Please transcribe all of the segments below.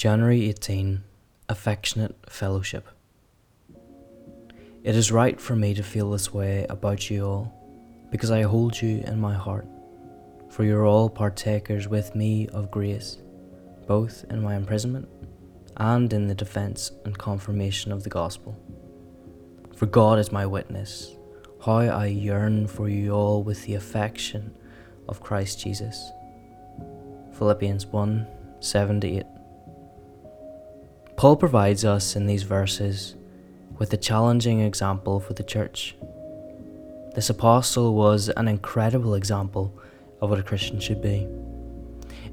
January 18 Affectionate Fellowship. It is right for me to feel this way about you all, because I hold you in my heart, for you are all partakers with me of grace, both in my imprisonment and in the defence and confirmation of the gospel. For God is my witness, how I yearn for you all with the affection of Christ Jesus. Philippians 1 7 8. Paul provides us in these verses with a challenging example for the church. This apostle was an incredible example of what a Christian should be.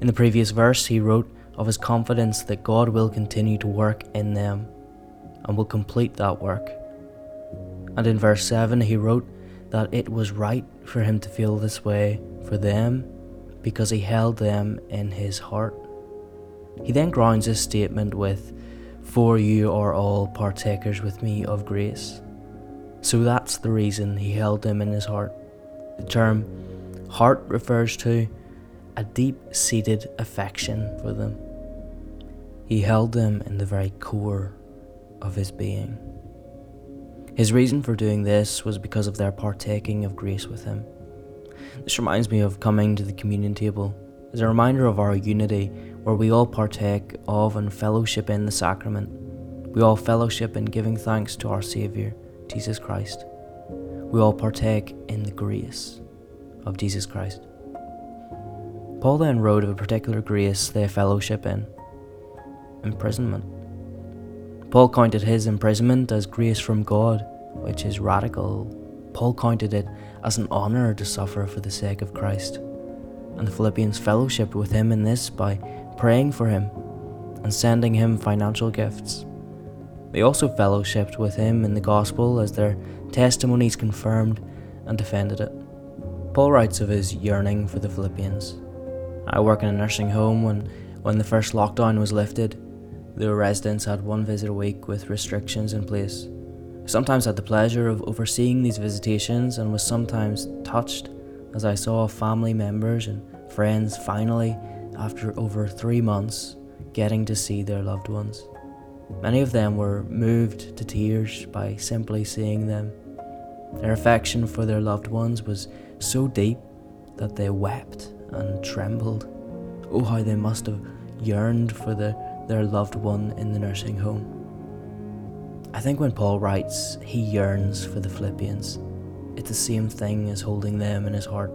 In the previous verse, he wrote of his confidence that God will continue to work in them and will complete that work. And in verse 7, he wrote that it was right for him to feel this way for them because he held them in his heart. He then grounds his statement with, for you are all partakers with me of grace. So that's the reason he held them in his heart. The term heart refers to a deep seated affection for them. He held them in the very core of his being. His reason for doing this was because of their partaking of grace with him. This reminds me of coming to the communion table as a reminder of our unity where we all partake of and fellowship in the sacrament. We all fellowship in giving thanks to our Saviour, Jesus Christ. We all partake in the grace of Jesus Christ. Paul then wrote of a particular grace they fellowship in imprisonment. Paul counted his imprisonment as grace from God, which is radical. Paul counted it as an honour to suffer for the sake of Christ. And the Philippians fellowship with him in this by praying for him, and sending him financial gifts. They also fellowshipped with him in the gospel as their testimonies confirmed and defended it. Paul writes of his yearning for the Philippians. I work in a nursing home when, when the first lockdown was lifted. The residents had one visit a week with restrictions in place. I sometimes had the pleasure of overseeing these visitations and was sometimes touched as I saw family members and friends finally after over three months getting to see their loved ones. Many of them were moved to tears by simply seeing them. Their affection for their loved ones was so deep that they wept and trembled. Oh, how they must have yearned for the, their loved one in the nursing home. I think when Paul writes he yearns for the Philippians, it's the same thing as holding them in his heart.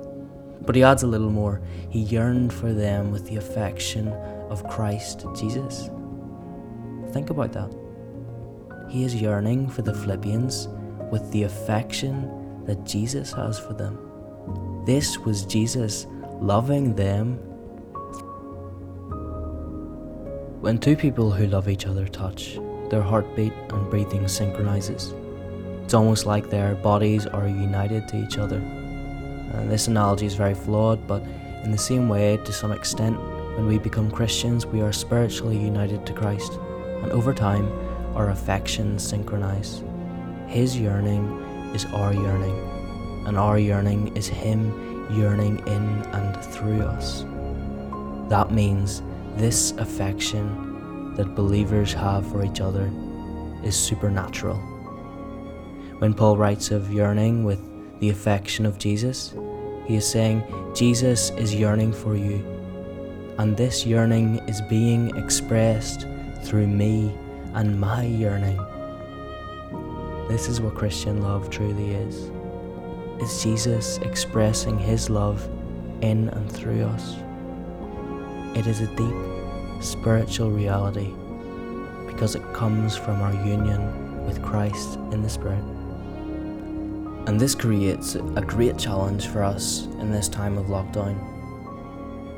But he adds a little more. He yearned for them with the affection of Christ Jesus. Think about that. He is yearning for the Philippians with the affection that Jesus has for them. This was Jesus loving them. When two people who love each other touch, their heartbeat and breathing synchronizes. It's almost like their bodies are united to each other. And this analogy is very flawed, but in the same way, to some extent, when we become Christians, we are spiritually united to Christ, and over time, our affections synchronize. His yearning is our yearning, and our yearning is Him yearning in and through us. That means this affection that believers have for each other is supernatural. When Paul writes of yearning with the affection of Jesus, he is saying, Jesus is yearning for you, and this yearning is being expressed through me and my yearning. This is what Christian love truly is. Is Jesus expressing his love in and through us. It is a deep spiritual reality because it comes from our union with Christ in the Spirit. And this creates a great challenge for us in this time of lockdown.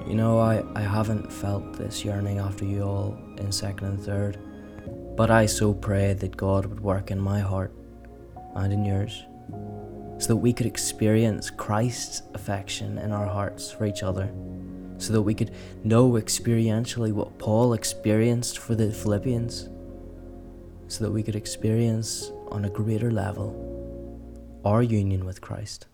You know, I, I haven't felt this yearning after you all in second and third, but I so pray that God would work in my heart and in yours, so that we could experience Christ's affection in our hearts for each other, so that we could know experientially what Paul experienced for the Philippians, so that we could experience on a greater level our union with Christ.